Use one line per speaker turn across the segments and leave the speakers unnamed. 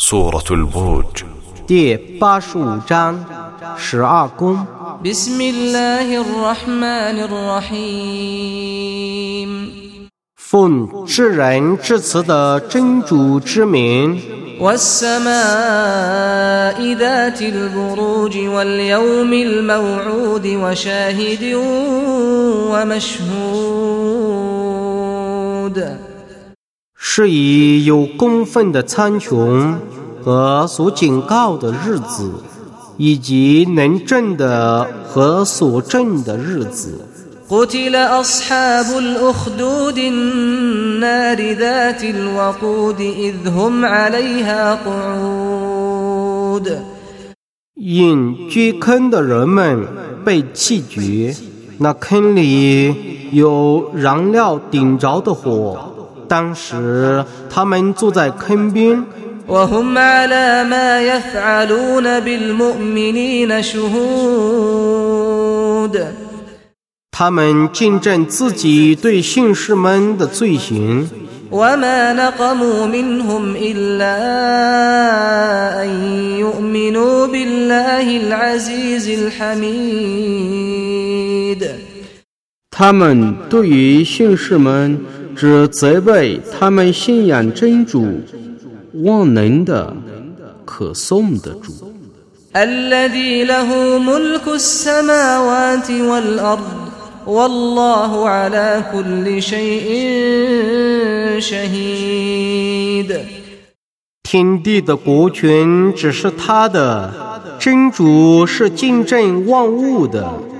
سورة البروج
第八十五章十二宫。
بسم الله الرحمن الرحيم
奉至仁至慈的真主之名，
والسماء ذات البروج واليوم الموعود وشاهد ومشهود
是以有供奉的苍穹和所警告的日子，以及能证的和所证的日子。
قتل أصحاب الأخدود النار ذات الوقود إذ هم عليها قعود
因掘坑的人们被弃绝，那坑里有燃料顶着的火。 当时他们坐在坑边，
وهم على ما يفعلون بالمؤمنين شهود
他们见证自己对信士们的罪行。
وما نقموا منهم إلا أن يؤمنوا بالله العزيز الحميد
他们对于信士们 只责备他们信仰真主万能的可颂的主。
天地的国权只是他的真主是见证万物的。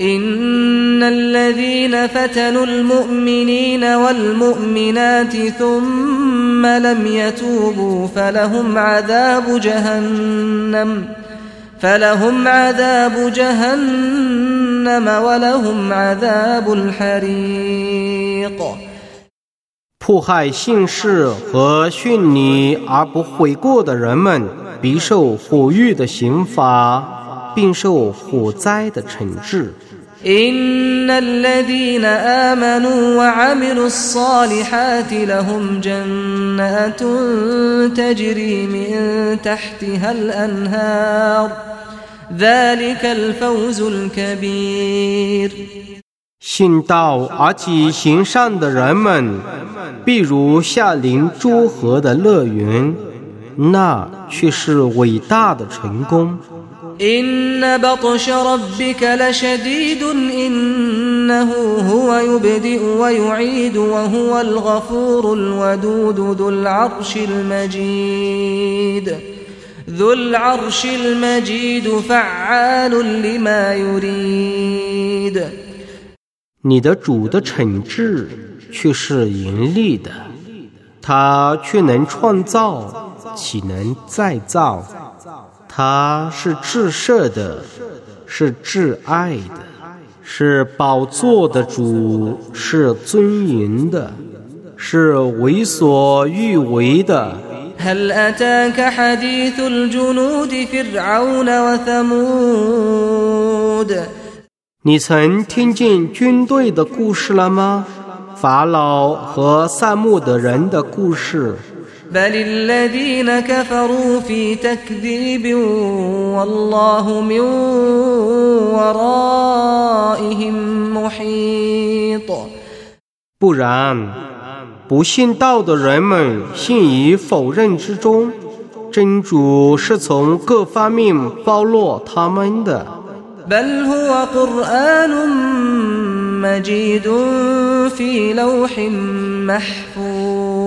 إن الذين فتنوا المؤمنين والمؤمنات ثم لم يتوبوا فلهم عذاب جهنم فلهم عذاب جهنم ولهم عذاب الحريق
迫害信士和训你而不悔过的人们，必受火狱的刑罚，并受火灾的惩治。
إن الذين آمنوا وعملوا الصالحات لهم جنات تجري من تحتها الأنهار ذلك الفوز الكبير
信道而且行善的人们，必如下临诸河的乐园，那却是伟大的成功。
إن بطش ربك لشديد إنه هو يبدئ ويعيد وهو الغفور الودود ذو العرش المجيد ذو العرش المجيد فعال لما يريد
你的主的惩治却是严厉的，他却能创造，岂能再造？ 他是至赦的，是至爱的，是宝座的主，是尊严的，是为所欲为的。
هل أتاك حديث الجنود فرعون وثمود
你曾听见军队的故事了吗？法老和萨木的人的故事。
بل الذين كفروا في تكذيب والله من ورائهم محيط
不然，不信道的人们信以否认之中，真主是从各方面包络他们的。
بل هو قرآن مجيد في لوح محفوظ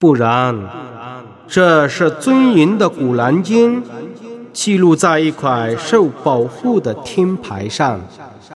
不然，这是尊严的《古兰经》，记录在一块受保护的天牌上。